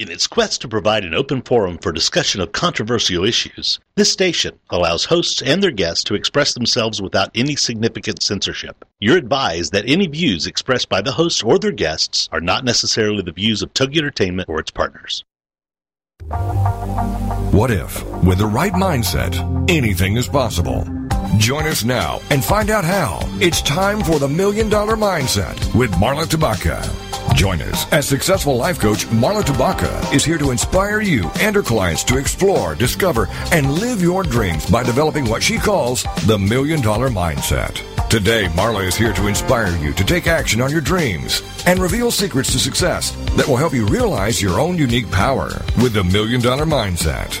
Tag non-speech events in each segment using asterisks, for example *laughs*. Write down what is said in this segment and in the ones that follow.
In its quest to provide an open forum for discussion of controversial issues, this station allows hosts and their guests to express themselves without any significant censorship. You're advised that any views expressed by the hosts or their guests are not necessarily the views of Togi Entertainment or its partners. What if, with the right mindset, anything is possible? Join us now and find out how. It's time for the Million Dollar Mindset with Marla Tabaka. Join us as successful life coach Marla Tabaka is here to inspire you and her clients to explore, discover, and live your dreams by developing what she calls the Million Dollar Mindset. Today, Marla is here to inspire you to take action on your dreams and reveal secrets to success that will help you realize your own unique power with the Million Dollar Mindset.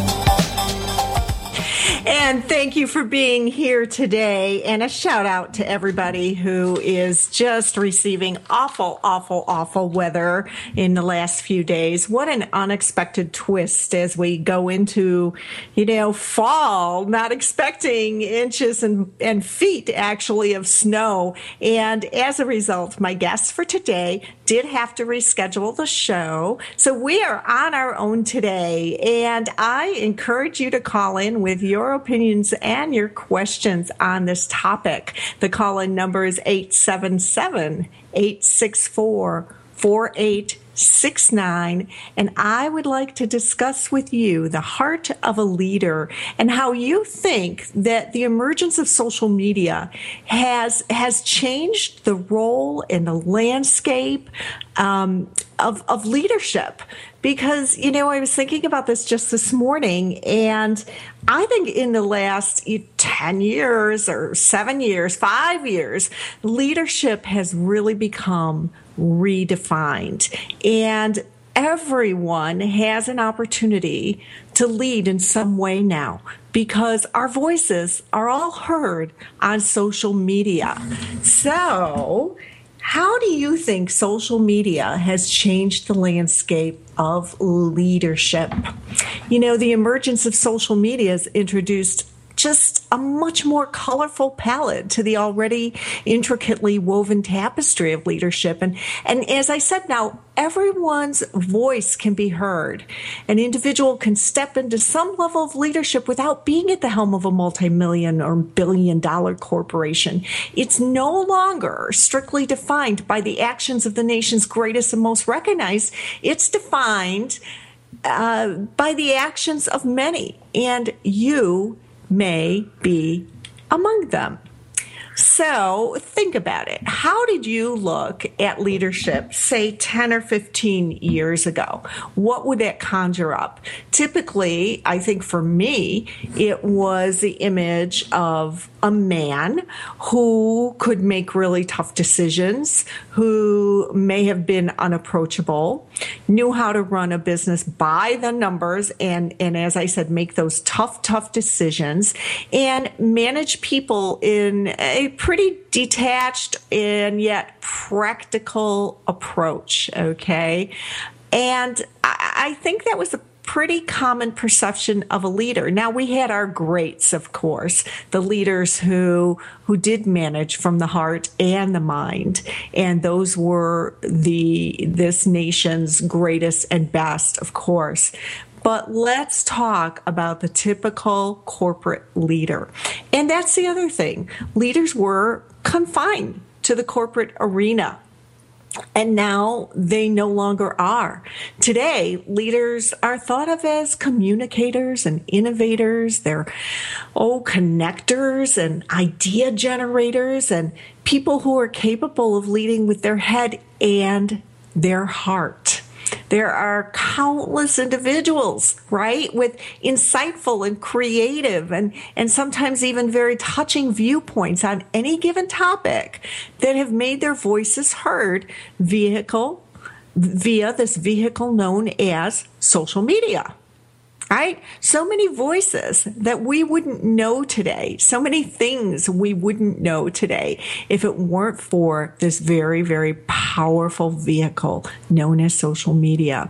And thank you for being here today. And a shout out to everybody who is just receiving awful, awful, awful weather in the last few days. What an unexpected twist as we go into, you know, fall, not expecting inches and, and feet actually of snow. And as a result, my guest for today did have to reschedule the show. So we are on our own today. And I encourage you to call in with your opinions and your questions on this topic. The call in number is 877 864 4869. And I would like to discuss with you the heart of a leader and how you think that the emergence of social media has, has changed the role and the landscape um, of, of leadership because you know i was thinking about this just this morning and i think in the last 10 years or 7 years 5 years leadership has really become redefined and everyone has an opportunity to lead in some way now because our voices are all heard on social media so how do you think social media has changed the landscape of leadership? You know, the emergence of social media has introduced just a much more colorful palette to the already intricately woven tapestry of leadership. And, and as I said now, everyone's voice can be heard. An individual can step into some level of leadership without being at the helm of a multi-million or billion dollar corporation. It's no longer strictly defined by the actions of the nation's greatest and most recognized. It's defined uh, by the actions of many. And you may be among them. So think about it. How did you look at leadership, say 10 or 15 years ago? What would that conjure up? Typically, I think for me, it was the image of a man who could make really tough decisions, who may have been unapproachable, knew how to run a business by the numbers, and, and as I said, make those tough, tough decisions, and manage people in a pretty detached and yet practical approach. Okay. And I think that was a pretty common perception of a leader. Now we had our greats, of course, the leaders who who did manage from the heart and the mind, and those were the this nation's greatest and best, of course. But let's talk about the typical corporate leader. And that's the other thing. Leaders were confined to the corporate arena. And now they no longer are. Today, leaders are thought of as communicators and innovators. They're, oh, connectors and idea generators and people who are capable of leading with their head and their heart. There are countless individuals, right, with insightful and creative and, and sometimes even very touching viewpoints on any given topic that have made their voices heard vehicle via this vehicle known as social media. Right? So many voices that we wouldn't know today, so many things we wouldn't know today if it weren't for this very, very powerful vehicle known as social media.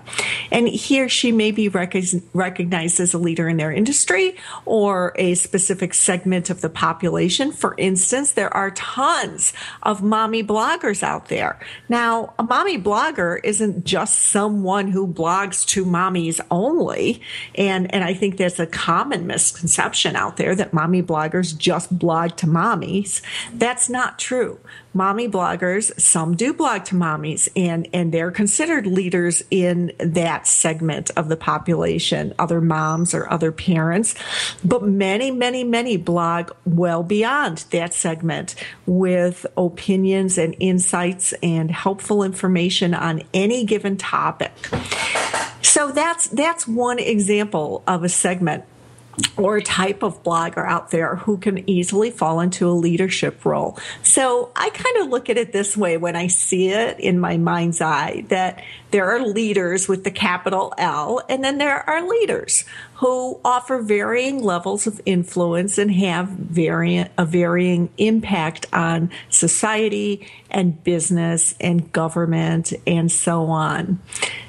And he or she may be rec- recognized as a leader in their industry or a specific segment of the population. For instance, there are tons of mommy bloggers out there. Now, a mommy blogger isn't just someone who blogs to mommies only. And and, and I think there's a common misconception out there that mommy bloggers just blog to mommies. That's not true. Mommy bloggers, some do blog to mommies and, and they're considered leaders in that segment of the population, other moms or other parents. But many, many, many blog well beyond that segment with opinions and insights and helpful information on any given topic. So that's that's one example of a segment or a type of blogger out there who can easily fall into a leadership role. So I kind of look at it this way when I see it in my mind's eye that there are leaders with the capital L, and then there are leaders who offer varying levels of influence and have varying, a varying impact on society and business and government and so on.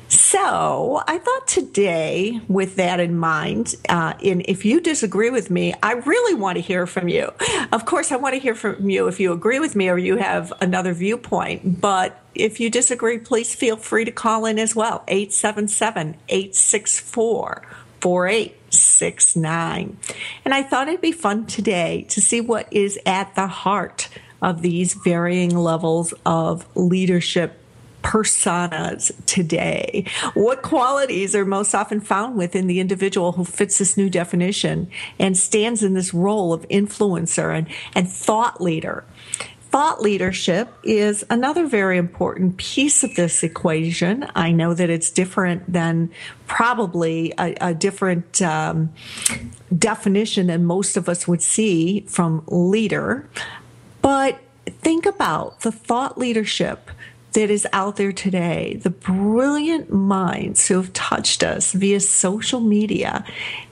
So I thought today, with that in mind, uh, in if you disagree with me, I really want to hear from you. Of course, I want to hear from you if you agree with me or you have another viewpoint. But if you disagree, please feel free to call in as well. 877 864 4869. And I thought it'd be fun today to see what is at the heart of these varying levels of leadership personas today? What qualities are most often found within the individual who fits this new definition and stands in this role of influencer and, and thought leader? Thought leadership is another very important piece of this equation. I know that it's different than probably a, a different um, definition than most of us would see from leader. But think about the thought leadership that is out there today, the brilliant minds who have touched us via social media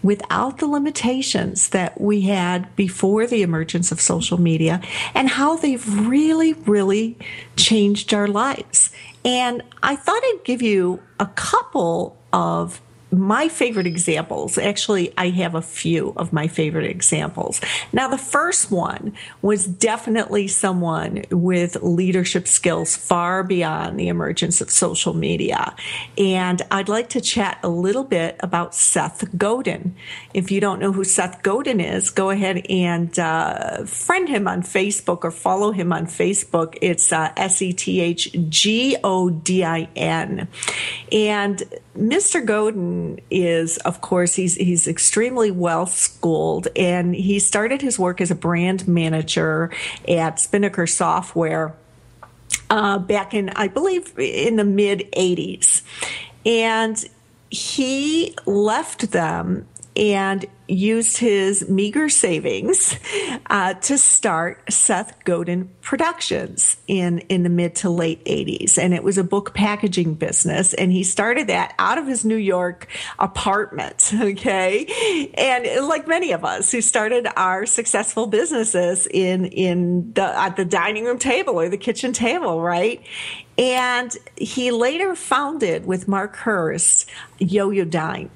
without the limitations that we had before the emergence of social media, and how they've really, really changed our lives. And I thought I'd give you a couple of my favorite examples, actually, I have a few of my favorite examples. Now, the first one was definitely someone with leadership skills far beyond the emergence of social media. And I'd like to chat a little bit about Seth Godin. If you don't know who Seth Godin is, go ahead and uh, friend him on Facebook or follow him on Facebook. It's uh, S E T H G O D I N. And Mr. Godin is, of course, he's he's extremely well schooled, and he started his work as a brand manager at Spinnaker Software uh, back in, I believe, in the mid '80s, and he left them and used his meager savings uh, to start Seth Godin Productions in, in the mid to late 80s. And it was a book packaging business. And he started that out of his New York apartment. *laughs* Okay. And like many of us who started our successful businesses in, in the, at the dining room table or the kitchen table, right? And he later founded with Mark Hurst Yoyodyne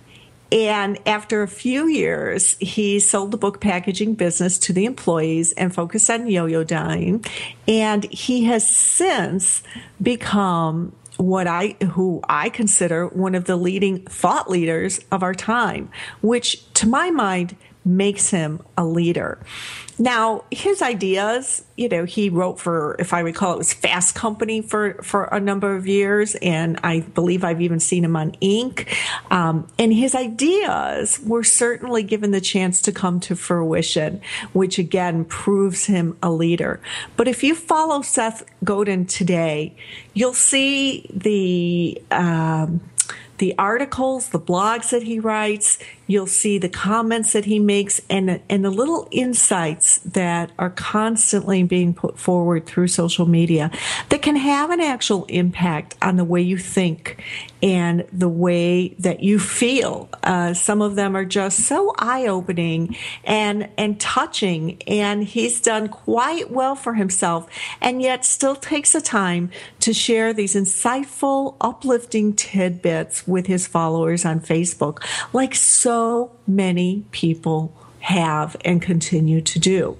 and after a few years, he sold the book packaging business to the employees and focused on Yoyodyne. And he has since become what I who I consider one of the leading thought leaders of our time, which to my mind makes him a leader. Now, his ideas, you know, he wrote for, if I recall, it was Fast Company for, for a number of years. And I believe I've even seen him on Inc. Um, and his ideas were certainly given the chance to come to fruition, which again proves him a leader. But if you follow Seth Godin today, you'll see the, um, the articles, the blogs that he writes, You'll see the comments that he makes and, and the little insights that are constantly being put forward through social media that can have an actual impact on the way you think and the way that you feel. Uh, some of them are just so eye opening and, and touching. And he's done quite well for himself and yet still takes the time to share these insightful, uplifting tidbits with his followers on Facebook, like so many people have and continue to do.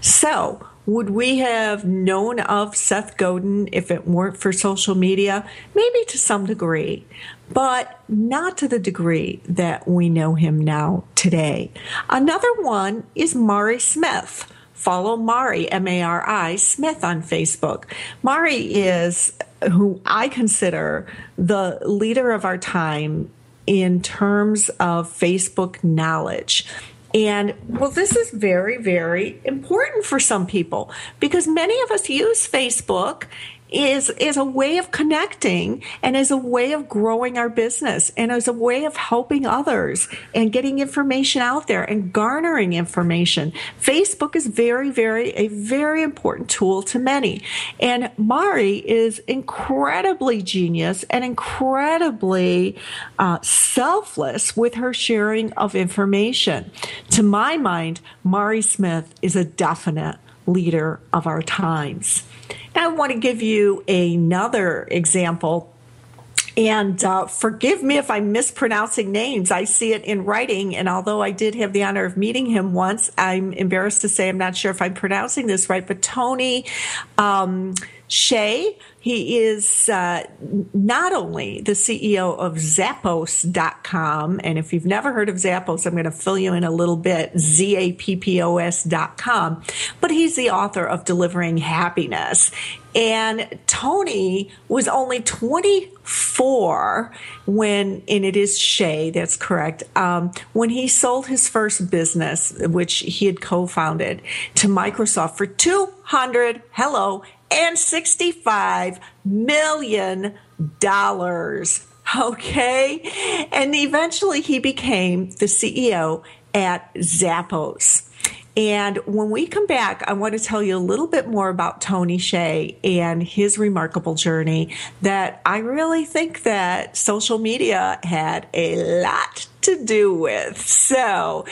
So, would we have known of Seth Godin if it weren't for social media? Maybe to some degree, but not to the degree that we know him now today. Another one is Mari Smith. Follow Mari, M A R I, Smith on Facebook. Mari is who I consider the leader of our time in terms of Facebook knowledge. And well, this is very, very important for some people because many of us use Facebook is is a way of connecting and is a way of growing our business and as a way of helping others and getting information out there and garnering information. Facebook is very, very a very important tool to many. And Mari is incredibly genius and incredibly uh, selfless with her sharing of information. To my mind, Mari Smith is a definite leader of our times. Now, I want to give you another example. And uh, forgive me if I'm mispronouncing names. I see it in writing. And although I did have the honor of meeting him once, I'm embarrassed to say I'm not sure if I'm pronouncing this right. But Tony um, Hsieh, he is uh, not only the CEO of Zappos.com, and if you've never heard of Zappos, I'm going to fill you in a little bit, Z-A-P-P-O-S.com, but he's the author of Delivering Happiness. And Tony was only 24 when, and it is Shay, that's correct, um, when he sold his first business, which he had co-founded, to Microsoft for 200, hello, and 65 million dollars. Okay. And eventually he became the CEO at Zappos. And when we come back, I want to tell you a little bit more about Tony Hsieh and his remarkable journey that I really think that social media had a lot to do with. So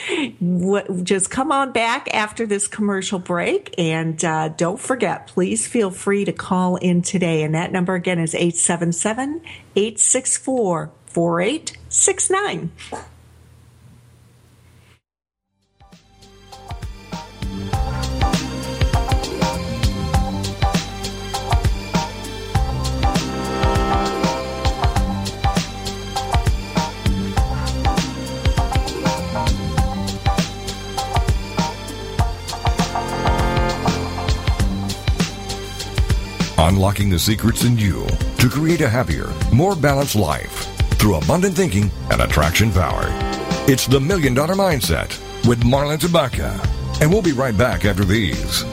just come on back after this commercial break. And uh, don't forget, please feel free to call in today. And that number again is 877 864 4869. Unlocking the secrets in you to create a happier, more balanced life through abundant thinking and attraction power. It's the Million Dollar Mindset with Marla Tabaka. And we'll be right back after these.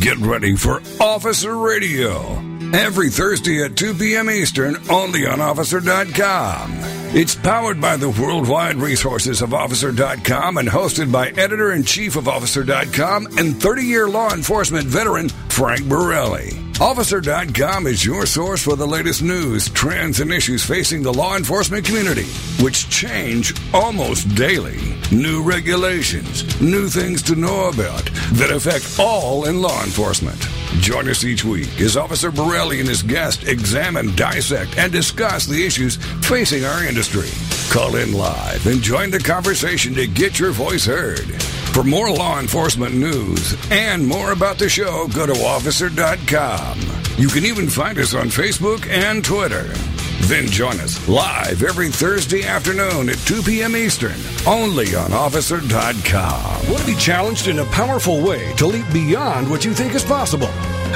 Get ready for Officer Radio. Every Thursday at 2 p.m. Eastern, only on Officer.com. It's powered by the worldwide resources of Officer.com and hosted by editor in chief of Officer.com and 30 year law enforcement veteran Frank Borelli. Officer.com is your source for the latest news, trends, and issues facing the law enforcement community, which change almost daily. New regulations, new things to know about that affect all in law enforcement. Join us each week as Officer Borelli and his guests examine, dissect, and discuss the issues facing our industry. Call in live and join the conversation to get your voice heard. For more law enforcement news and more about the show, go to officer.com. You can even find us on Facebook and Twitter. Then join us live every Thursday afternoon at 2 p.m. Eastern, only on officer.com. Want to be challenged in a powerful way to leap beyond what you think is possible?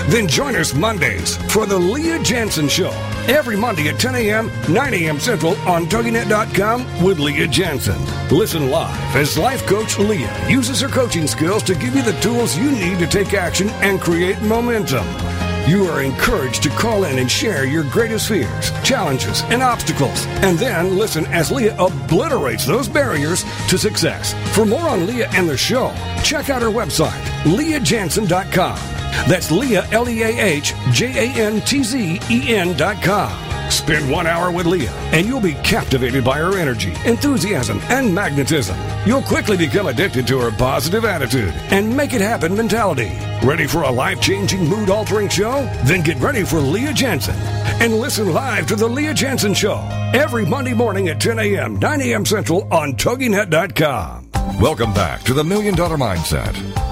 Then join us Mondays for the Leah Jantzen Show. Every Monday at 10 a.m., 9 a.m. Central on TogiNet.com with Leah Jantzen. Listen live as life coach Leah uses her coaching skills to give you the tools you need to take action and create momentum. You are encouraged to call in and share your greatest fears, challenges, and obstacles, and then listen as Leah obliterates those barriers to success. For more on Leah and the show, check out her website, leahjantzen.com. That's Leah, L E A H J A N T Z E N.com. Spend one hour with Leah, and you'll be captivated by her energy, enthusiasm, and magnetism. You'll quickly become addicted to her positive attitude and make it happen mentality. Ready for a life changing, mood altering show? Then get ready for Leah Jantzen and listen live to The Leah Jantzen Show every Monday morning at 10 a.m., 9 a.m. Central on TogiNet.com. Welcome back to the Million Dollar Mindset.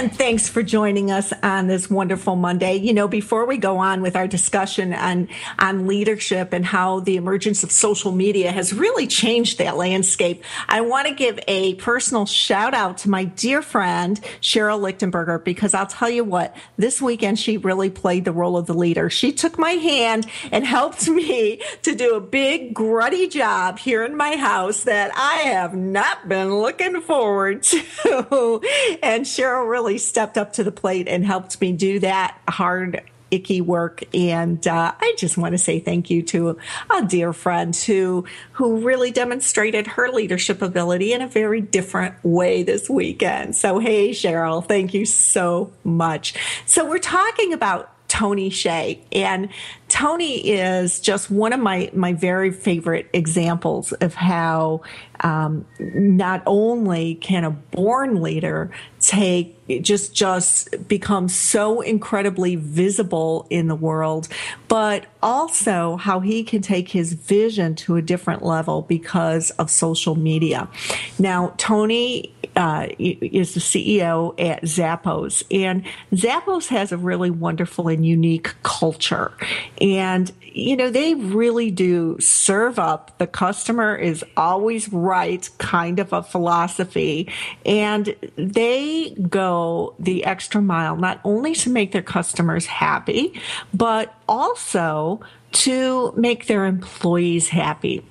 And thanks for joining us on this wonderful Monday. You know, before we go on with our discussion on, on leadership and how the emergence of social media has really changed that landscape, I want to give a personal shout out to my dear friend, Cheryl Lichtenberger, because I'll tell you what, this weekend she really played the role of the leader. She took my hand and helped me to do a big gruddy job here in my house that I have not been looking forward *laughs* to. and Cheryl really really stepped up to the plate and helped me do that hard icky work. And uh, I just want to say thank you to a dear friend who who really demonstrated her leadership ability in a very different way this weekend. So hey, Cheryl, thank you so much. So we're talking about Tony Hsieh. And Tony is just one of my, my very favorite examples of how um, not only can a born leader take just just become so incredibly visible in the world but also how he can take his vision to a different level because of social media. Now tony uh, is the ceo at zappos and zappos has a really wonderful and unique culture and you know, they really do serve up the customer is always right kind of a philosophy. And they go the extra mile, not only to make their customers happy, but also to make their employees happy.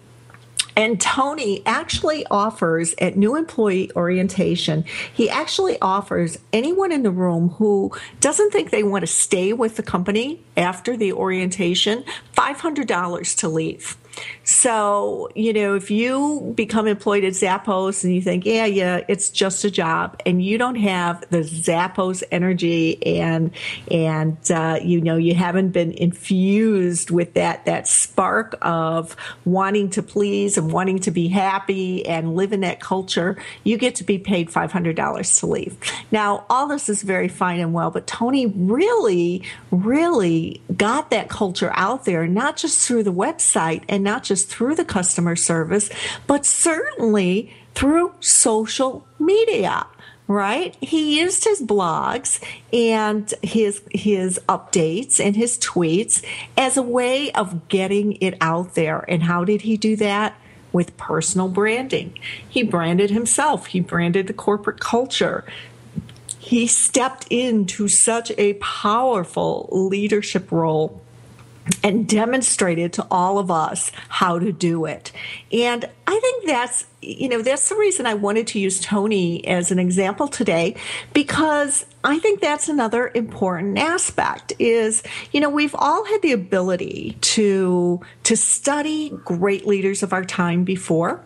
And Tony actually offers at new employee orientation, he actually offers anyone in the room who doesn't think they want to stay with the company after the orientation $500 to leave. So, you know, if you become employed at Zappos and you think, yeah, yeah, it's just a job, and you don't have the Zappos energy and and uh, you know you haven't been infused with that that spark of wanting to please and wanting to be happy and live in that culture, you get to be paid five hundred dollars to leave. Now, all this is very fine and well, but Tony really, really got that culture out there, not just through the website and not just through the customer service, but certainly through social media right? He used his blogs and his his updates and his tweets as a way of getting it out there. And how did he do that? With personal branding. He branded himself. He branded the corporate culture. He stepped into such a powerful leadership role and demonstrated to all of us how to do it. And I think that's, you know, that's the reason I wanted to use Tony as an example today because I think that's another important aspect is, you know, we've all had the ability to to study great leaders of our time before,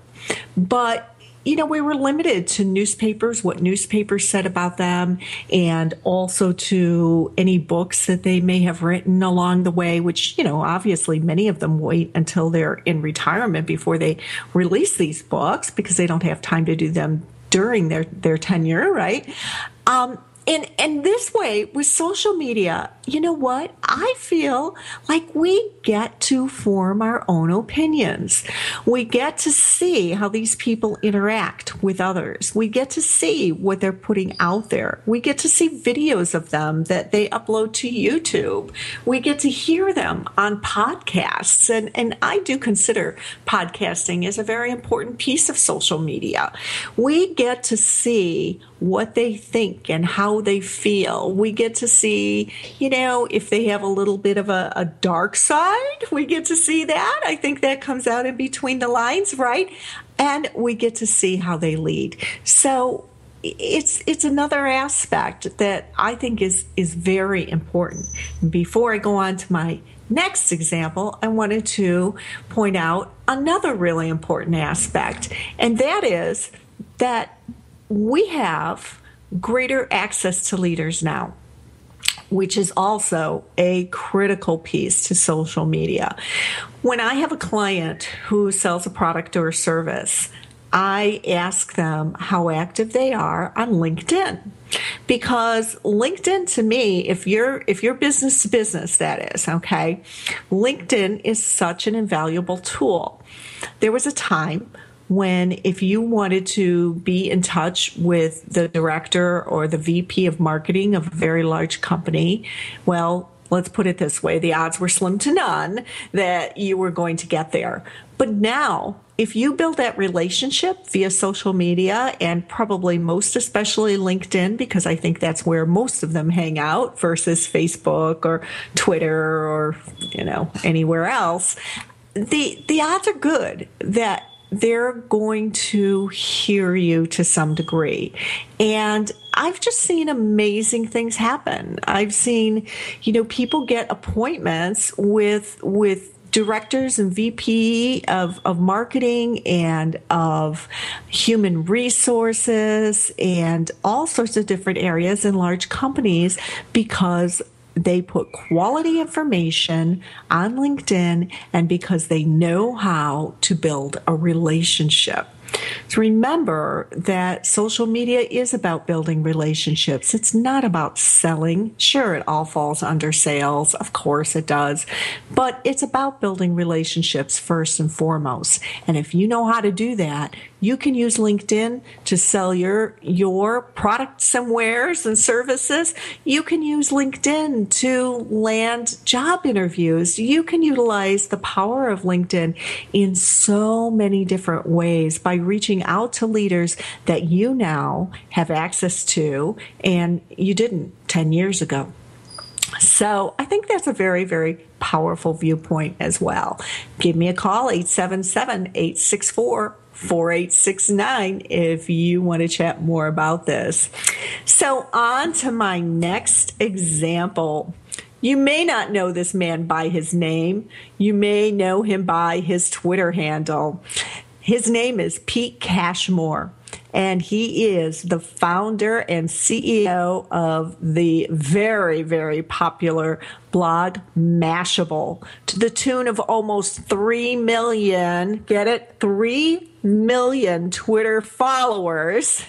but you know, we were limited to newspapers, what newspapers said about them, and also to any books that they may have written along the way, which, you know, obviously many of them wait until they're in retirement before they release these books because they don't have time to do them during their, their tenure, right? Um, and and this way with social media you know what? I feel like we get to form our own opinions. We get to see how these people interact with others. We get to see what they're putting out there. We get to see videos of them that they upload to youtube. We get to hear them on podcasts. And and i do consider podcasting as a very important piece of social media. We get to see what they think and how they feel. We get to see, you know, if they have a little bit of a, a dark side, we get to see that. I think that comes out in between the lines, right? And we get to see how they lead. So it's it's another aspect that I think is is very important. Before I go on to my next example, I wanted to point out another really important aspect, and that is that we have greater access to leaders now which is also a critical piece to social media. When I have a client who sells a product or a service, I ask them how active they are on LinkedIn. Because LinkedIn to me, if you're if you're business to business, that is, okay, LinkedIn is such an invaluable tool. There was a time when if you wanted to be in touch with the director or the VP of marketing of a very large company, well, let's put it this way the odds were slim to none that you were going to get there. But now, if you build that relationship via social media and probably most especially LinkedIn, because I think that's where most of them hang out versus Facebook or Twitter or, you know, anywhere else, the, the odds are good that they're going to hear you to some degree. And I've just seen amazing things happen. I've seen, you know, people get appointments with with directors and VP of, of marketing and of human resources and all sorts of different areas in large companies because they put quality information on LinkedIn and because they know how to build a relationship. So remember that social media is about building relationships. It's not about selling. Sure, it all falls under sales. Of course it does. But it's about building relationships first and foremost. And if you know how to do that, you can use LinkedIn to sell your your products and wares and services. You can use LinkedIn to land job interviews. You can utilize the power of LinkedIn in so many different ways by reaching out to leaders that you now have access to and you didn't 10 years ago. So I think that's a very, very powerful viewpoint as well. Give me a call, 877 864 4869 if you want to chat more about this. So, on to my next example. You may not know this man by his name. You may know him by his Twitter handle. His name is Pete Cashmore, and he is the founder and CEO of the very, very popular blog Mashable to the tune of almost 3 million, get it? 3 million Twitter followers.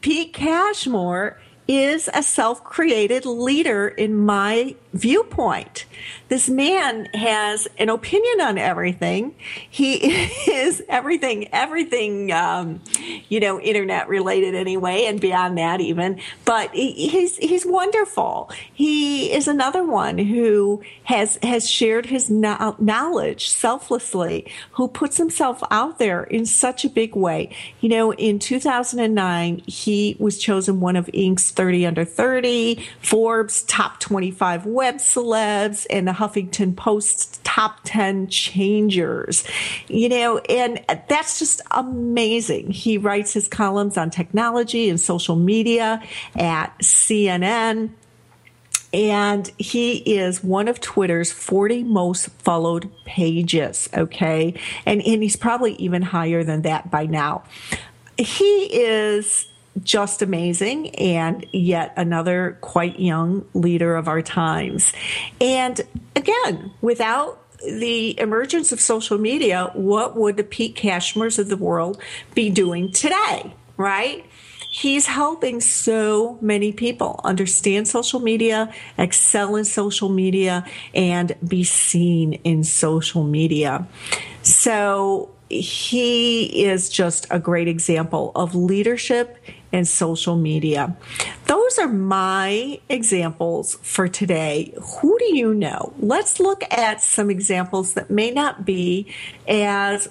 Pete Cashmore is a self created leader in my viewpoint this man has an opinion on everything. He *laughs* is everything, everything, um, you know, internet related anyway, and beyond that even. But he's he's wonderful. He is another one who has has shared his knowledge selflessly, who puts himself out there in such a big way. You know, in 2009, he was chosen one of Inc.'s 30 under 30, Forbes top 25 web celebs, and Huffington Post's top 10 changers. You know, and that's just amazing. He writes his columns on technology and social media at CNN. And he is one of Twitter's 40 most followed pages. Okay. And, and he's probably even higher than that by now. He is just amazing and yet another quite young leader of our times. And again, without the emergence of social media, what would the Pete Cashmores of the world be doing today, right? He's helping so many people understand social media, excel in social media, and be seen in social media. So he is just a great example of leadership and social media. Those are my examples for today. Who do you know? Let's look at some examples that may not be as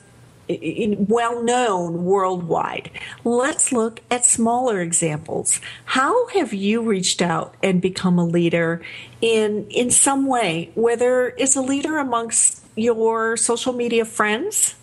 well known worldwide. Let's look at smaller examples. How have you reached out and become a leader in in some way, whether it's a leader amongst your social media friends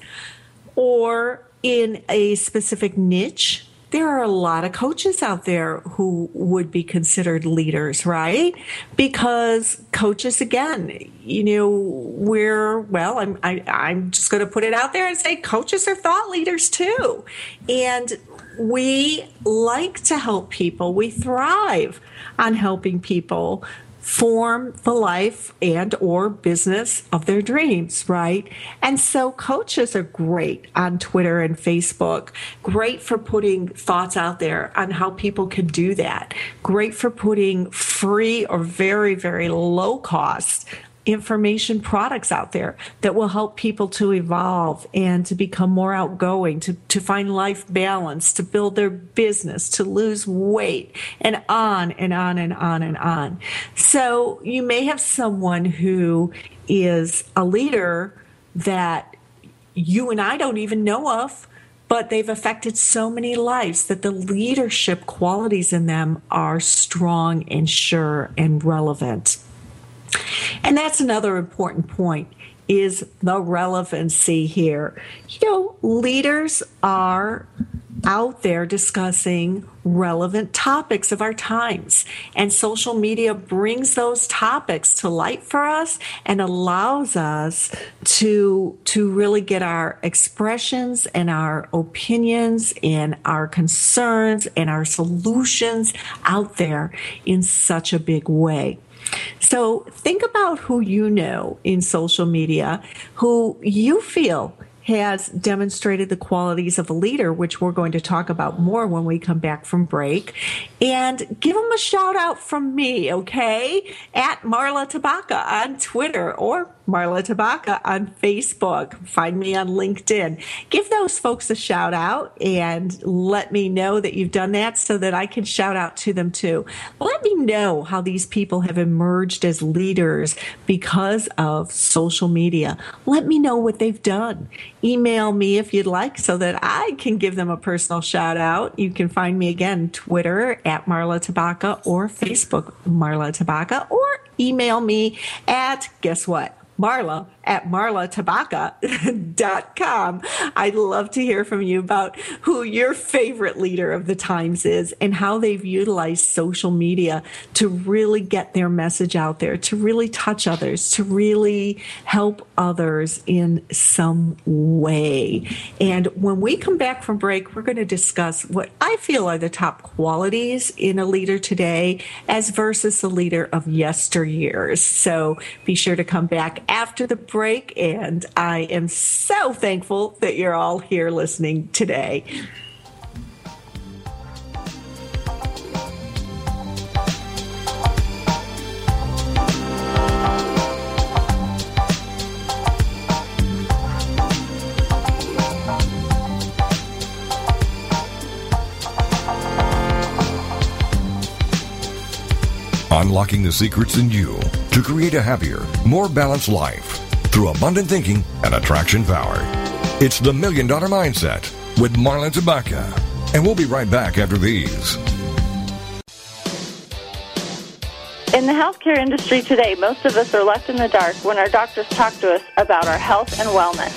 or in a specific niche? There are a lot of coaches out there who would be considered leaders, right? Because coaches, again, you know, we're, well, I'm, I, am i am just going to put it out there and say coaches are thought leaders too. And we like to help people. We thrive on helping people form the life and or business of their dreams right? And so coaches are great on twitter and facebook. Great for putting thoughts out there on how people can do that. Great for putting free or very very low cost information products out there that will help people to evolve and to become more outgoing, to, to find life balance, to build their business, to lose weight, and on and on and on and on. So you may have someone who is a leader that you and I don't even know of but they've affected so many lives that the leadership qualities in them are strong and sure and relevant. And that's another important point is the relevancy here. You know, leaders are out there discussing relevant topics of our times. And social media brings those topics to light for us and allows us to, to really get our expressions and our opinions and our concerns and our solutions out there in such a big way. So think about who you know in social media who you feel has demonstrated the qualities of a leader, which we're going to talk about more when we come back from break. And give them a shout out from me, okay? At Marla Tabaka on Twitter or Marla Tabaka on Facebook. Find me on LinkedIn. Give those folks a shout out and let me know that you've done that so that I can shout out to them too. Let me know how these people have emerged as leaders because of social media. Let me know what they've done. Email me if you'd like so that I can give them a personal shout out. You can find me again Twitter at Marla Tabaka or Facebook Marla Tabaka or email me at guess what? Marla at marlatabaka.com. *laughs* I'd love to hear from you about who your favorite leader of the times is and how they've utilized social media to really get their message out there, to really touch others, to really help others in some way. And when we come back from break, we're going to discuss what I feel are the top qualities in a leader today as versus a leader of yesteryears. So be sure to come back after the break and I am so thankful that you're all here listening today. Unlocking the secrets in you to create a happier, more balanced life through abundant thinking and attraction power. It's the Million Dollar Mindset with Marla Tabaka. And we'll be right back after these. In the healthcare industry today, most of us are left in the dark when our doctors talk to us about our health and wellness.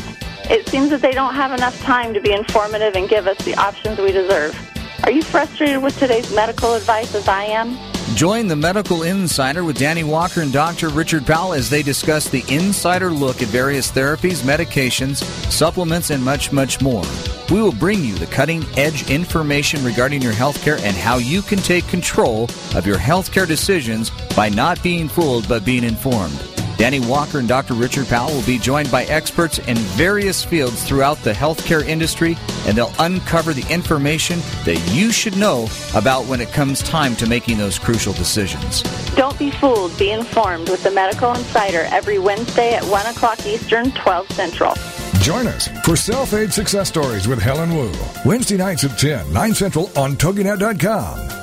It seems that they don't have enough time to be informative and give us the options we deserve. Are you frustrated with today's medical advice as I am? Join the Medical Insider with Danny Walker and Dr. Richard Powell as they discuss the insider look at various therapies, medications, supplements, and much, much more. We will bring you the cutting edge information regarding your healthcare and how you can take control of your healthcare decisions by not being fooled but being informed. Danny Walker and Dr. Richard Powell will be joined by experts in various fields throughout the healthcare industry, and they'll uncover the information that you should know about when it comes time to making those crucial decisions. Don't be fooled. Be informed with the Medical Insider every Wednesday at 1 o'clock Eastern, 12 Central. Join us for Self Aid Success Stories with Helen Wu. Wednesday nights at 10, 9 Central on TogiNet.com.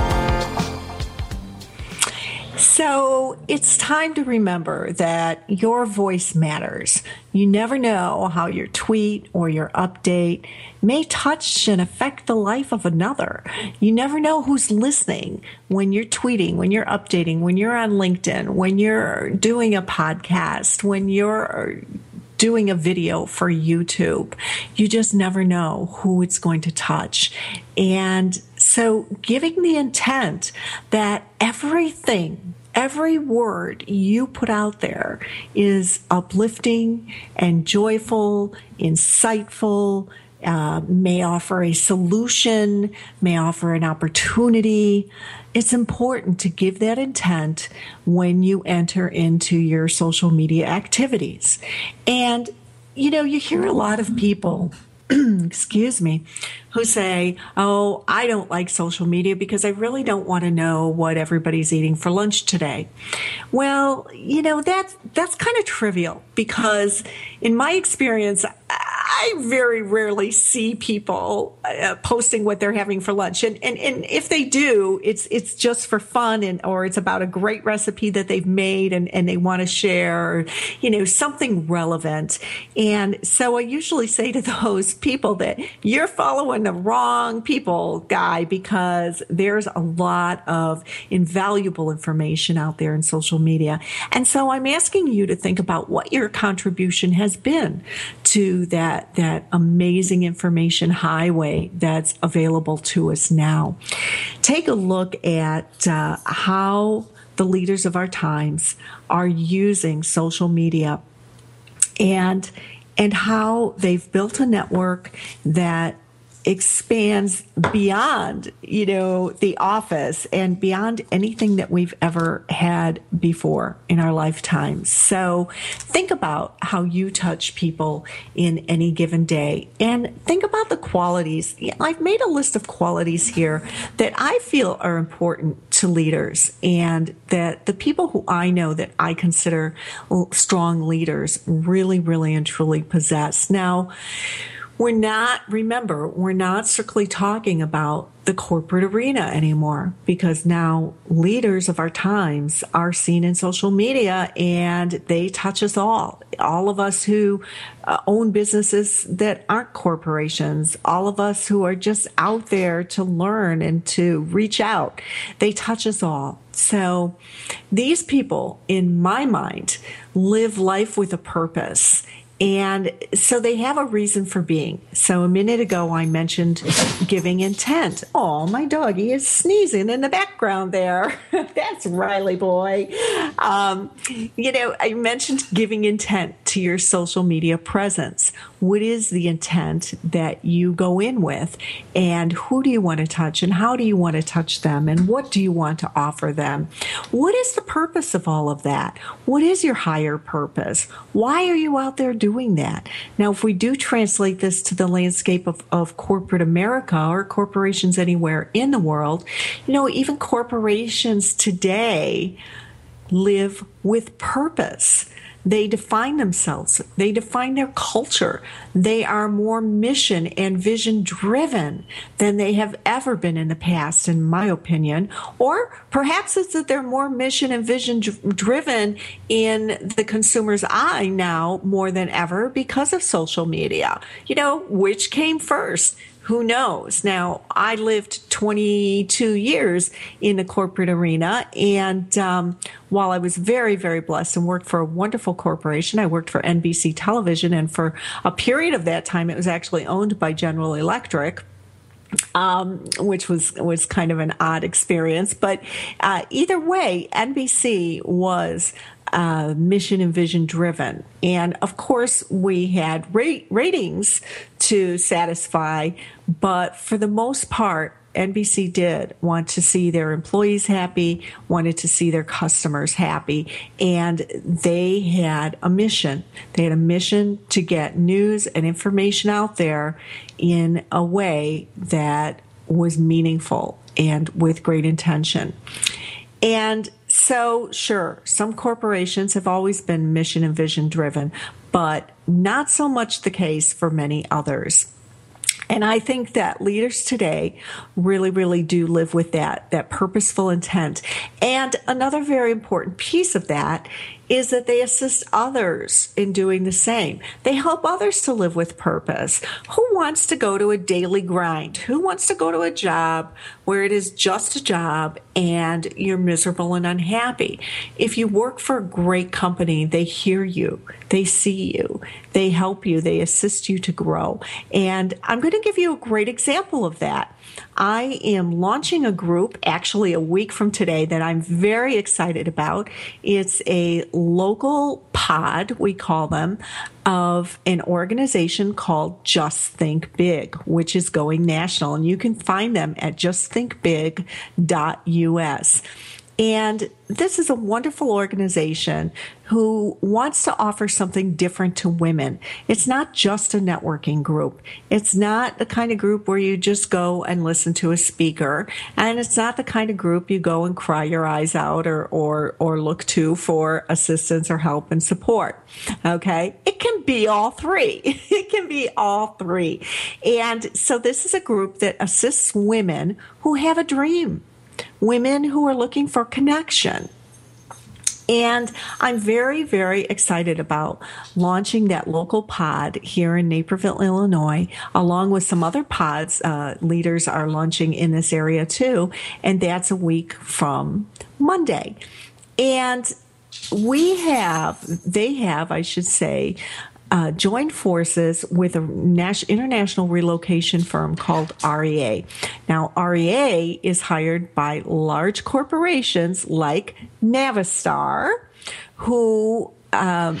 So it's time to remember that your voice matters. You never know how your tweet or your update may touch and affect the life of another. You never know who's listening when you're tweeting, when you're updating, when you're on LinkedIn, when you're doing a podcast, when you're doing a video for YouTube. You just never know who it's going to touch. And so giving the intent that everything every word you put out there is uplifting and joyful, insightful, uh, may offer a solution, may offer an opportunity. It's important to give that intent when you enter into your social media activities. And, you know, you hear a lot of people *clears throat* excuse me, who say, Oh, I don't like social media because I really don't want to know what everybody's eating for lunch today. Well, you know, that's, that's kind of trivial because in my experience, I very rarely see people uh, posting what they're having for lunch. And, and, and if they do, it's, it's just for fun and, or it's about a great recipe that they've made and, and they want to share, you know, something relevant. And so I usually say to *laughs* those people that you're following the wrong people, guy, because there's a lot of invaluable information out there in social media. And so I'm asking you to think about what your contribution has been to that that amazing information highway that's available to us now. Take a look at uh, how the leaders of our times are using social media and and how they've built a network that expands beyond, you know, the office and beyond anything that we've ever had before in our lifetimes. So think about how you touch people in any given day and think about the qualities. I've made a list of qualities here that I feel are important to leaders and that the people who I know that I consider strong leaders really, really and truly possess. Now, we're not, remember, we're not strictly talking about the corporate arena anymore because now leaders of our times are seen in social media and they touch us all. All of us who uh, own businesses that aren't corporations, all of us who are just out there to learn and to reach out, they touch us all. So these people, in my mind, live life with a purpose and so they have a reason for being. So a minute ago, I mentioned giving intent. Oh, my doggy is sneezing in the background there. *laughs* That's Riley boy. Um, you know, I mentioned giving intent to your social media presence. What is the intent that you go in with? And who do you want to touch? And how do you want to touch them? And what do you want to offer them? What is the purpose of all of that? What is your higher purpose? Why are you out there doing that. Now, if we do translate this to the landscape of, of corporate America or corporations anywhere in the world, you know, even corporations today live with purpose. They define themselves, they define their culture. They are more mission and vision driven than they have ever been in the past, in my opinion. Or perhaps it's that they're more mission and vision driven in the consumer's eye now more than ever because of social media. You know, which came first? Who knows? Now, I lived 22 years in the corporate arena, and um, while I was very, very blessed and worked for a wonderful corporation, I worked for NBC Television, and for a period of that time, it was actually owned by General Electric. Um, which was was kind of an odd experience, but uh, either way, NBC was uh, mission and vision driven. And of course, we had ratings to satisfy, but for the most part, NBC did want to see their employees happy, wanted to see their customers happy, and they had a mission. They had a mission to get news and information out there in a way that was meaningful and with great intention. And so, sure, some corporations have always been mission and vision driven, but not so much the case for many others. And I think that leaders today really, really do live with that, that purposeful intent. And another very important piece of that is that they assist others in doing the same. They help others to live with purpose. Who wants to go to a daily grind? Who wants to go to a job where it is just a job and you're miserable and unhappy? If you work for a great company, they hear you, they see you, they help you, they assist you to grow. And I'm going to give you a great example of that. I am launching a group actually a week from today that I'm very excited about. It's a local pod, we call them, of an organization called Just Think Big, which is going national. And you can find them at justthinkbig.us. And this is a wonderful organization who wants to offer something different to women. It's not just a networking group. It's not the kind of group where you just go and listen to a speaker. And it's not the kind of group you go and cry your eyes out or, or, or look to for assistance or help and support. Okay. It can be all three. *laughs* It can be all three. And so this is a group that assists women who have a dream women who are looking for connection. And I'm very, very excited about launching that local pod here in Naperville, Illinois, along with some other pods. Uh, leaders are launching in this area too. And that's a week from Monday. And we have, they have, I should say, uh, joined forces with a nas- international relocation firm called REA. Now, REA is hired by large corporations like Navistar, who um,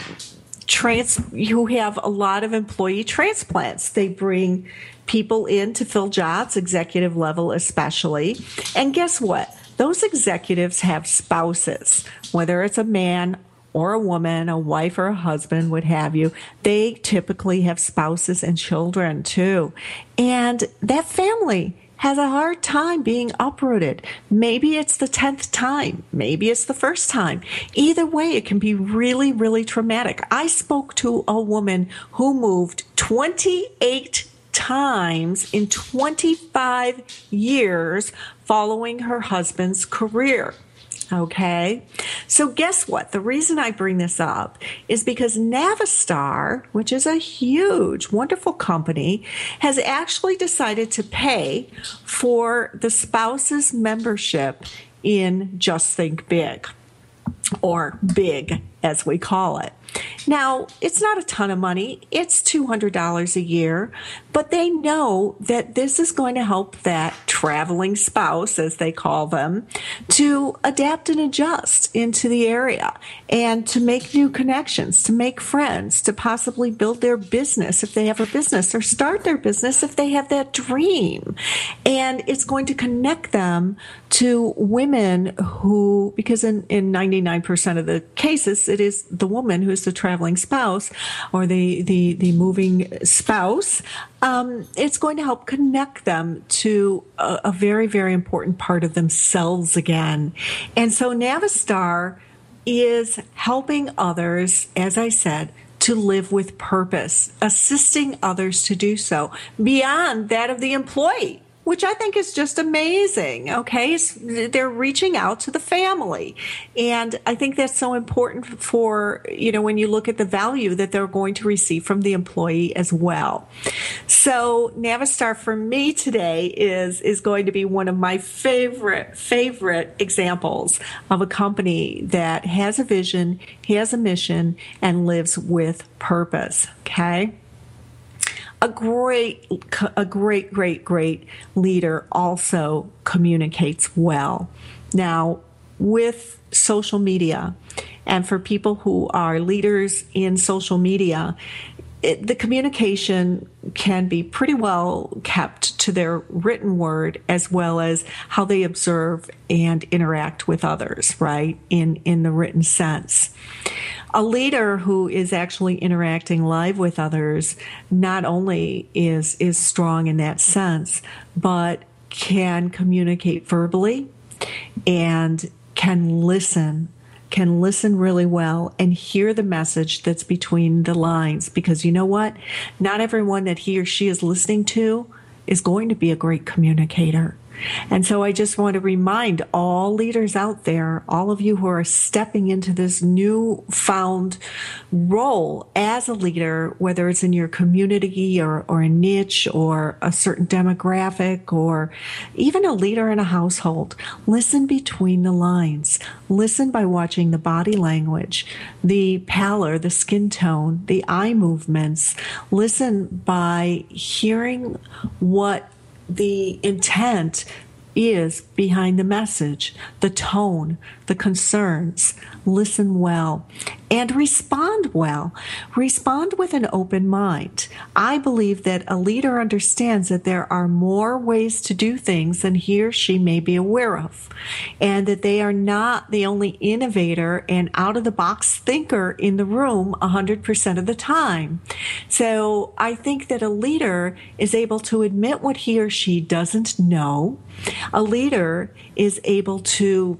trans who have a lot of employee transplants. They bring people in to fill jobs, executive level especially. And guess what? Those executives have spouses, whether it's a man or a woman, a wife or a husband, would have you, they typically have spouses and children too. And that family has a hard time being uprooted. Maybe it's the 10th time. Maybe it's the first time. Either way, it can be really, really traumatic. I spoke to a woman who moved 28 times in 25 years following her husband's career. Okay. So guess what? The reason I bring this up is because Navistar, which is a huge, wonderful company, has actually decided to pay for the spouse's membership in Just Think Big or Big as we call it. Now, it's not a ton of money. It's $200 a year, but they know that this is going to help that traveling spouse, as they call them, to adapt and adjust into the area and to make new connections, to make friends, to possibly build their business if they have a business or start their business if they have that dream. And it's going to connect them to women who, because in, in 99% of the cases, it is the woman who's the traveling spouse or the the the moving spouse. Um, it's going to help connect them to a, a very very important part of themselves again. And so Navistar is helping others, as I said, to live with purpose, assisting others to do so beyond that of the employee which I think is just amazing. Okay. They're reaching out to the family. And I think that's so important for, you know, when you look at the value that they're going to receive from the employee as well. So Navistar for me today is, is going to be one of my favorite, favorite examples of a company that has a vision, has a mission, and lives with purpose. Okay a great, a great, great, great leader also communicates well. Now, with social media, and for people who are leaders in social media, it, the communication can be pretty well kept to their written word as well as how they observe and interact with others, right? In, in the written sense. A leader who is actually interacting live with others not only is, is strong in that sense, but can communicate verbally and can listen can listen really well and hear the message that's between the lines because you know what? Not everyone that he or she is listening to is going to be a great communicator. And so I just want to remind all leaders out there, all of you who are stepping into this new found role as a leader, whether it's in your community or, or a niche or a certain demographic or even a leader in a household, listen between the lines. Listen by watching the body language, the pallor, the skin tone, the eye movements. Listen by hearing what the intent is behind the message, the tone, the concerns. Listen well and respond well. Respond with an open mind. I believe that a leader understands that there are more ways to do things than he or she may be aware of, and that they are not the only innovator and out of the box thinker in the room 100% of the time. So I think that a leader is able to admit what he or she doesn't know. A leader is able to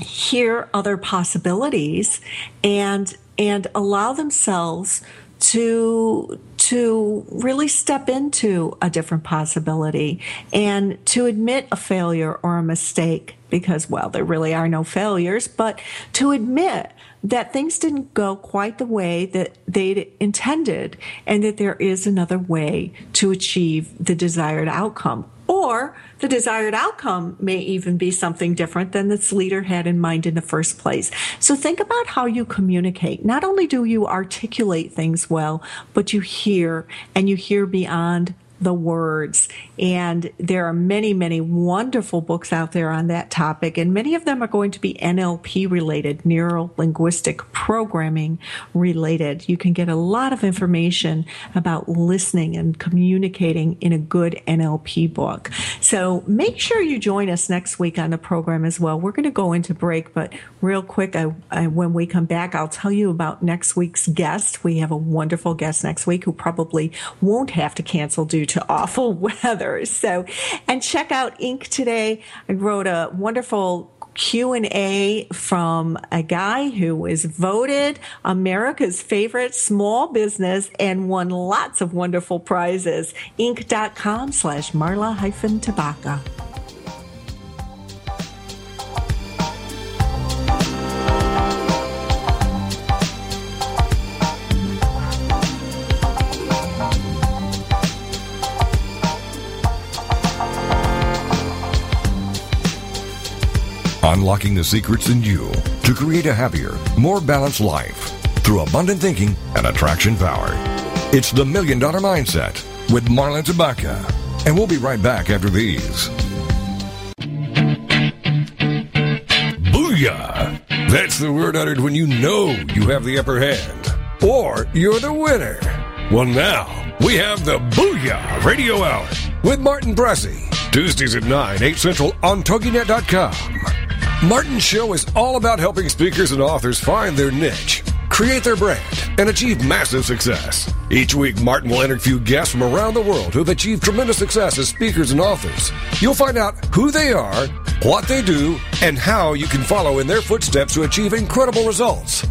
hear other possibilities and and allow themselves to to really step into a different possibility and to admit a failure or a mistake because well there really are no failures but to admit that things didn't go quite the way that they intended and that there is another way to achieve the desired outcome or the desired outcome may even be something different than this leader had in mind in the first place. So think about how you communicate. Not only do you articulate things well, but you hear and you hear beyond the words. And there are many, many wonderful books out there on that topic, and many of them are going to be NLP related, neuro linguistic programming related. You can get a lot of information about listening and communicating in a good NLP book. So make sure you join us next week on the program as well. We're going to go into break, but real quick, I, I, when we come back, I'll tell you about next week's guest. We have a wonderful guest next week who probably won't have to cancel due to awful *laughs* weather. So, and check out Inc. today. I wrote a wonderful Q&A from a guy who was voted America's favorite small business and won lots of wonderful prizes. Inc.com slash Marla hyphen Tabaka. Unlocking the secrets in you to create a happier, more balanced life through abundant thinking and attraction power. It's the Million Dollar Mindset with Marla Tabaka. And we'll be right back after these. Booyah! That's the word uttered when you know you have the upper hand. Or you're the winner. Well, now we have the Booyah Radio Hour with Martin Pressey. Tuesdays at 9, 8 Central on TogiNet.com. Martin's show is all about helping speakers and authors find their niche, create their brand, and achieve massive success. Each week, Martin will interview guests from around the world who have achieved tremendous success as speakers and authors. You'll find out who they are, what they do, and how you can follow in their footsteps to achieve incredible results.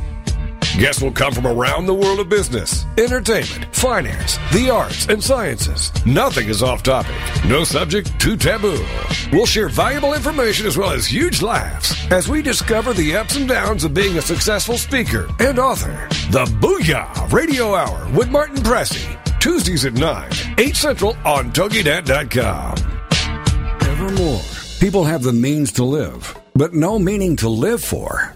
Guests will come from around the world of business, entertainment, finance, the arts, and sciences. Nothing is off topic. No subject too taboo. We'll share valuable information as well as huge laughs as we discover the ups and downs of being a successful speaker and author. The Booyah Radio Hour with Martin Pressey. Tuesdays at 9, 8 Central on TogiNet.com. Evermore, people have the means to live, but no meaning to live for.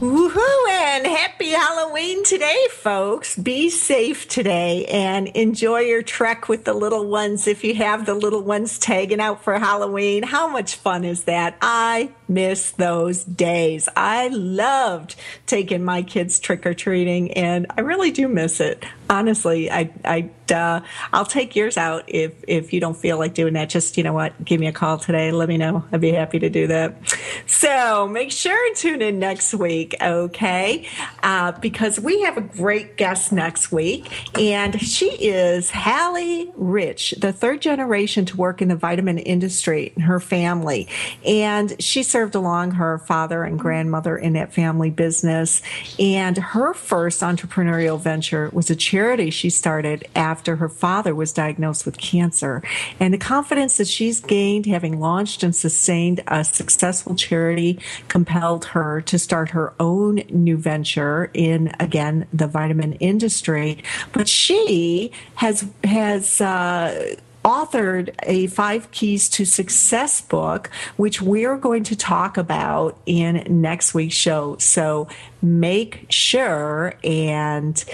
Woohoo and happy Halloween today, folks. Be safe today and enjoy your trek with the little ones if you have the little ones tagging out for Halloween. How much fun is that? I miss those days. I loved taking my kids trick or treating and I really do miss it. Honestly, I, I, uh, I'll take yours out if, if you don't feel like doing that. Just, you know what? Give me a call today. Let me know. I'd be happy to do that. So make sure and tune in next week, okay? Uh, because we have a great guest next week, and she is Hallie Rich, the third generation to work in the vitamin industry in her family. And she served along her father and grandmother in that family business. And her first entrepreneurial venture was a charity she started after her father was diagnosed with cancer. And the confidence that she's gained having launched and sustained a successful charity compelled her to start her own new venture in again the vitamin industry. But she has has uh, authored a five keys to success book which we're going to talk about in next week's show so make sure and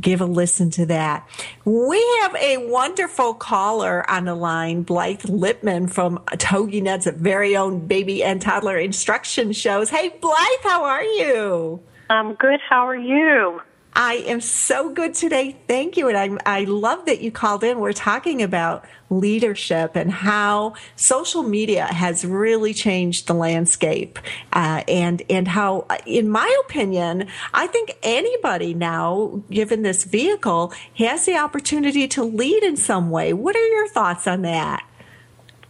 give a listen to that. We have a wonderful caller on the line, Blythe Lipman from TogiNet's very own baby and toddler instruction shows. Hey, Blythe, how are you? I'm good. How are you? I am so good today. Thank you. And I, I love that you called in. We're talking about leadership and how social media has really changed the landscape. Uh, and, and how, in my opinion, I think anybody now, given this vehicle, has the opportunity to lead in some way. What are your thoughts on that?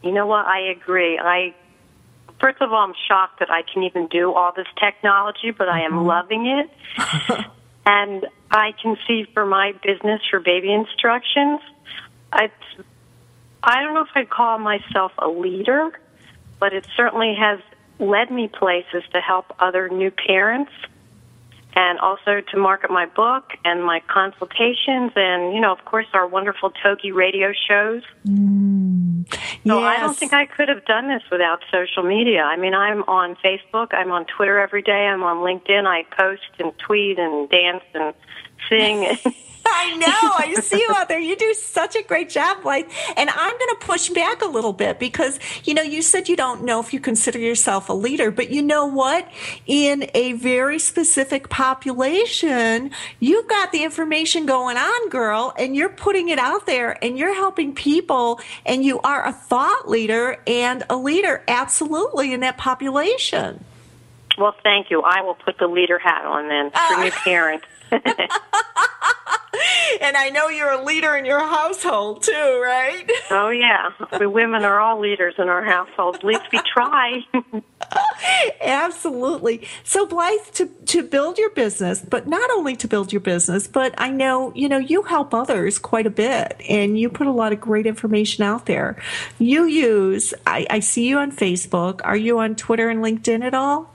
You know what? I agree. I first of all, I'm shocked that I can even do all this technology, but I am mm-hmm. loving it. *laughs* And I can see for my business for baby instructions, I, I don't know if I'd call myself a leader, but it certainly has led me places to help other new parents and also to market my book and my consultations and, you know, of course, our wonderful Togi radio shows. Mm, yes. So I don't think I could have done this without social media. I mean, I'm on Facebook, I'm on Twitter every day, I'm on LinkedIn, I post and tweet and dance and sing. *laughs* *laughs* I know. I see you out there. You do such a great job, like, and I'm going to push back a little bit because, you know, you said you don't know if you consider yourself a leader, but you know what? In a very specific population, you've got the information going on, girl, and you're putting it out there and you're helping people and you are a thought leader and a leader absolutely in that population. Well, thank you. I will put the leader hat on then for uh, new parents. *laughs* *laughs* and I know you're a leader in your household too, right? Oh yeah, we women are all leaders in our household. At least we try. *laughs* Absolutely. So Blythe, to to build your business, but not only to build your business, but I know you know you help others quite a bit, and you put a lot of great information out there. You use. I, I see you on Facebook. Are you on Twitter and LinkedIn at all?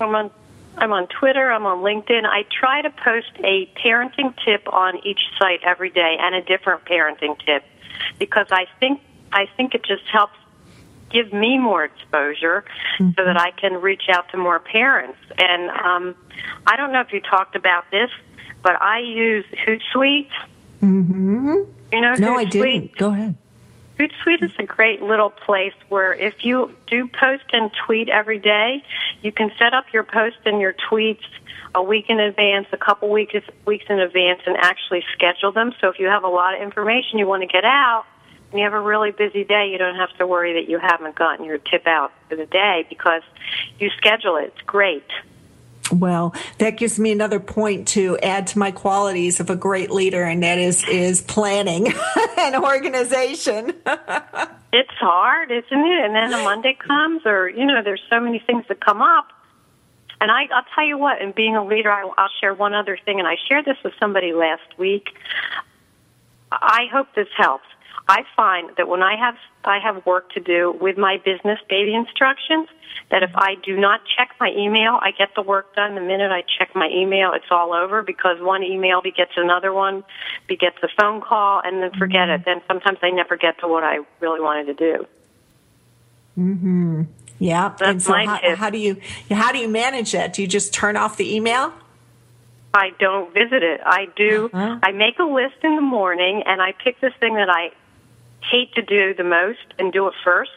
I'm on I'm on Twitter, I'm on LinkedIn. I try to post a parenting tip on each site every day and a different parenting tip because I think I think it just helps give me more exposure mm-hmm. so that I can reach out to more parents. And um, I don't know if you talked about this, but I use Hootsuite. Mm-hmm. You know, no, Hootsuite? I didn't. Go ahead. Hootsuite is a great little place where if you do post and tweet every day, you can set up your post and your tweets a week in advance, a couple weeks weeks in advance, and actually schedule them. So if you have a lot of information you want to get out, and you have a really busy day, you don't have to worry that you haven't gotten your tip out for the day because you schedule it. It's great. Well, that gives me another point to add to my qualities of a great leader, and that is is planning *laughs* and organization. *laughs* it's hard, isn't it? And then a Monday comes, or you know, there's so many things that come up. And I, I'll tell you what, in being a leader, I, I'll share one other thing, and I shared this with somebody last week. I hope this helps. I find that when I have I have work to do with my business baby instructions, that if I do not check my email, I get the work done. The minute I check my email, it's all over because one email begets another one, begets a phone call, and then forget mm-hmm. it. Then sometimes I never get to what I really wanted to do. Hmm. Yeah. That's and so my how, tip. how do you how do you manage that? Do you just turn off the email? I don't visit it. I do. Uh-huh. I make a list in the morning, and I pick this thing that I hate to do the most and do it first.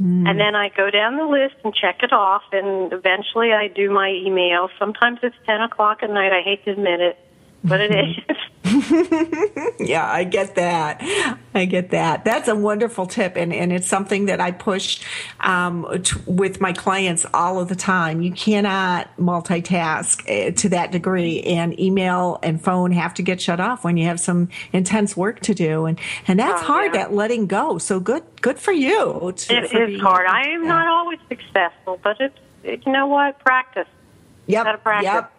Mm. And then I go down the list and check it off, and eventually I do my email. Sometimes it's 10 o'clock at night. I hate to admit it, but it is. *laughs* yeah, I get that. I get that. That's a wonderful tip, and, and it's something that I push um, t- with my clients all of the time. You cannot multitask uh, to that degree, and email and phone have to get shut off when you have some intense work to do, and and that's oh, hard. Yeah. That letting go. So good, good for you. To, it for is hard. I am not always successful, but it's you know what? Practice. Yep. Practice. Yep.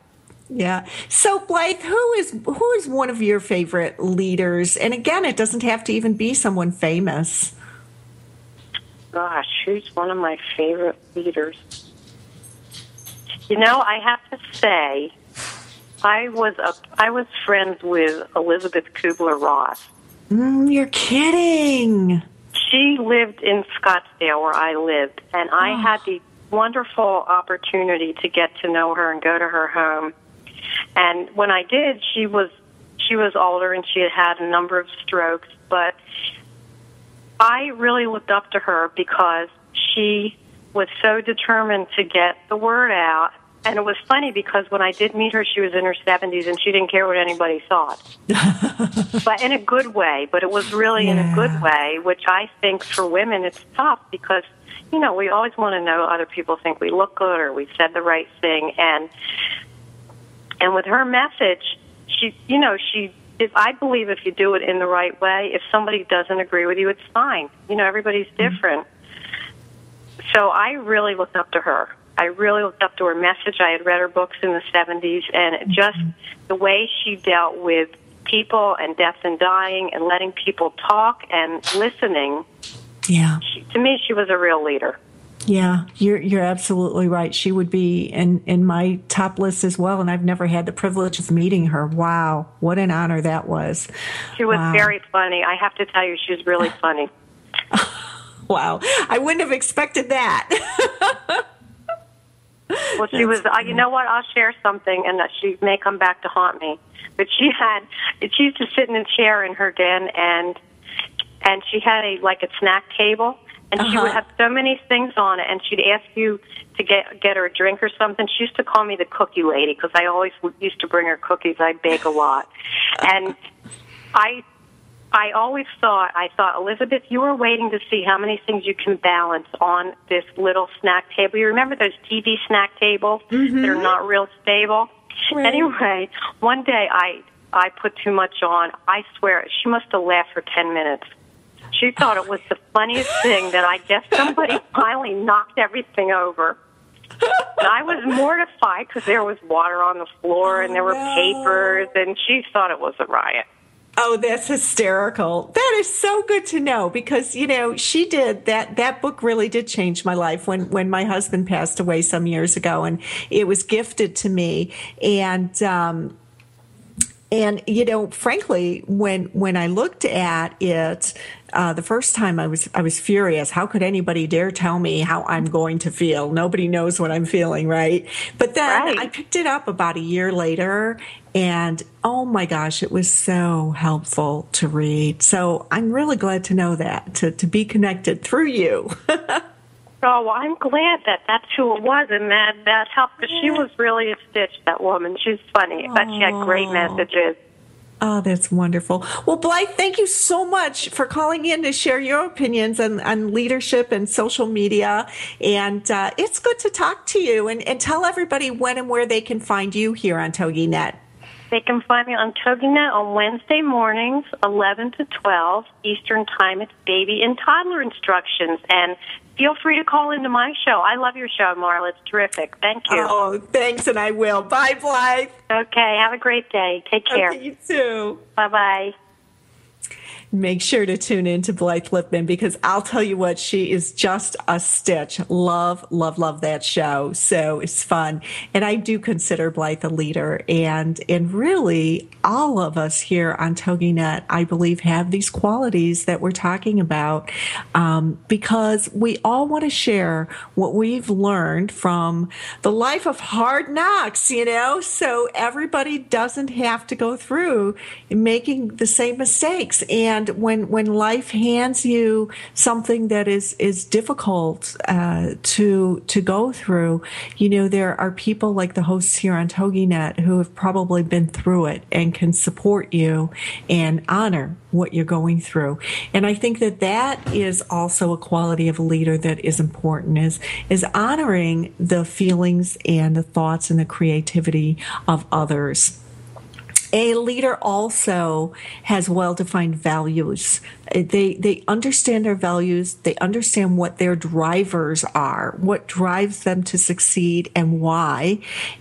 Yeah. So Blythe, who is who is one of your favorite leaders? And again, it doesn't have to even be someone famous. Gosh, who's one of my favorite leaders? You know, I have to say, I was a I was friends with Elizabeth Kubler Ross. Mm, you're kidding. She lived in Scottsdale where I lived, and I oh. had the wonderful opportunity to get to know her and go to her home and when I did, she was she was older and she had had a number of strokes, but I really looked up to her because she was so determined to get the word out. And it was funny because when I did meet her, she was in her 70s and she didn't care what anybody thought. *laughs* but in a good way, but it was really yeah. in a good way, which I think for women it's tough because, you know, we always want to know other people think we look good or we said the right thing. And and with her message, she, you know, she, if I believe if you do it in the right way, if somebody doesn't agree with you, it's fine. You know, everybody's mm-hmm. different. Mm-hmm. So I really looked up to her. I really looked up to her message. I had read her books in the 70s, and mm-hmm. just the way she dealt with people and death and dying and letting people talk and listening. Yeah. She, to me, she was a real leader. Yeah, you're you're absolutely right. She would be in in my top list as well, and I've never had the privilege of meeting her. Wow, what an honor that was. She was wow. very funny. I have to tell you, she was really funny. *laughs* wow, I wouldn't have expected that. *laughs* well, she was. Uh, you know what? I'll share something, and that she may come back to haunt me. But she had. She used to sit in a chair in her den, and and she had a like a snack table and uh-huh. she would uh-huh. have so many things on it and she'd ask you to get get her a drink or something she used to call me the cookie lady because i always used to bring her cookies i bake a lot *laughs* and i i always thought i thought elizabeth you were waiting to see how many things you can balance on this little snack table you remember those tv snack tables mm-hmm. that are not real stable right. anyway one day i I put too much on. I swear, she must have laughed for 10 minutes. She thought it was the funniest thing that I guess somebody *laughs* finally knocked everything over. And I was mortified because there was water on the floor and there were no. papers, and she thought it was a riot. Oh, that's hysterical. That is so good to know because, you know, she did that, that book really did change my life when, when my husband passed away some years ago and it was gifted to me. And, um, and you know, frankly, when when I looked at it uh, the first time, I was I was furious. How could anybody dare tell me how I'm going to feel? Nobody knows what I'm feeling, right? But then Right. I picked it up about a year later, and oh my gosh, it was so helpful to read. So I'm really glad to know that to to be connected through you. *laughs* Oh, well, I'm glad that that's who it was, and that that helped. Because she was really a stitch. That woman, she's funny, but she had great messages. Oh, that's wonderful. Well, Blythe, thank you so much for calling in to share your opinions on, on leadership and social media. And uh, it's good to talk to you and, and tell everybody when and where they can find you here on TogiNet. They can find me on TogiNet on Wednesday mornings, 11 to 12 Eastern Time. It's baby and toddler instructions. And feel free to call into my show. I love your show, Marla. It's terrific. Thank you. Oh, thanks, and I will. Bye, Blythe. Okay, have a great day. Take care. Okay, you too. Bye bye. Make sure to tune in to Blythe Lipman because I'll tell you what, she is just a stitch. Love, love, love that show. So it's fun. And I do consider Blythe a leader. And, and really, all of us here on TogiNet, I believe, have these qualities that we're talking about um, because we all want to share what we've learned from the life of hard knocks, you know? So everybody doesn't have to go through making the same mistakes. And when when life hands you something that is is difficult uh, to to go through, you know there are people like the hosts here on TogiNet who have probably been through it and can support you and honor what you're going through. And I think that that is also a quality of a leader that is important is is honoring the feelings and the thoughts and the creativity of others a leader also has well-defined values. Uh, they they understand their values. They understand what their drivers are, what drives them to succeed, and why,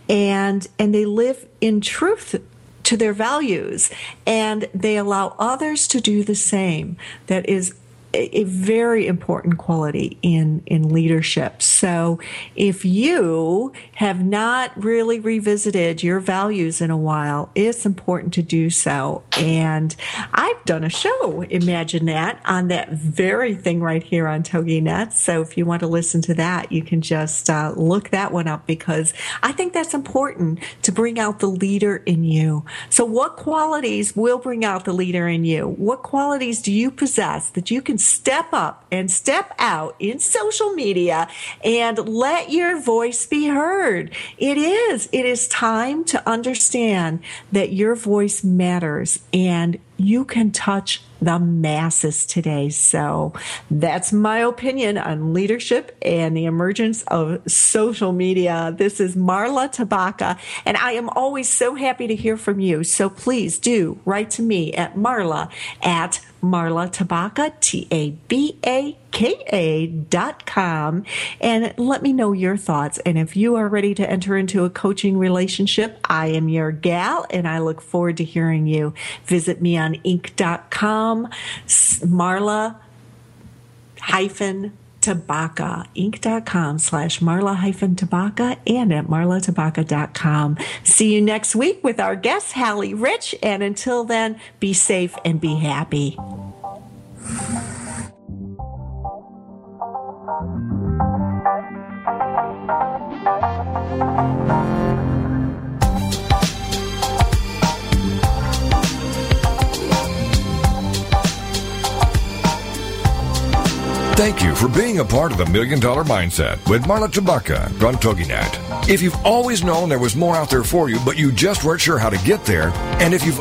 and and they live in truth to their values, and they allow others to do the same. That is a very important quality in in leadership. So if you have not really revisited your values in a while, it's important to do so. And I've done a show, imagine that, on that very thing right here on TogiNet. So if you want to listen to that, you can just uh, look that one up because I think that's important to bring out the leader in you. So what qualities will bring out the leader in you? What qualities do you possess that you can step up and step out in social media and let your voice be heard. It is. It is time to understand that your voice matters and you can touch the masses today. So that's my opinion on leadership and the emergence of social media. This is Marla Tabaka, and I am always so happy to hear from you. So please do write to me at marla at Marla Tabaka, T A B A K A dot com, and let me know your thoughts. And if you are ready to enter into a coaching relationship, I am your gal, and I look forward to hearing you. Visit me on inc.com, Marla hyphen Tabaka, inc.com slash Marla hyphen Tabaka and at marlatabaka.com. See you next week with our guest, Hallie Rich. And until then, be safe and be happy. Thank you for being a part of the Million Dollar Mindset with Marla Tabaka on TogiNet. If you've always known there was more out there for you, but you just weren't sure how to get there, and if you've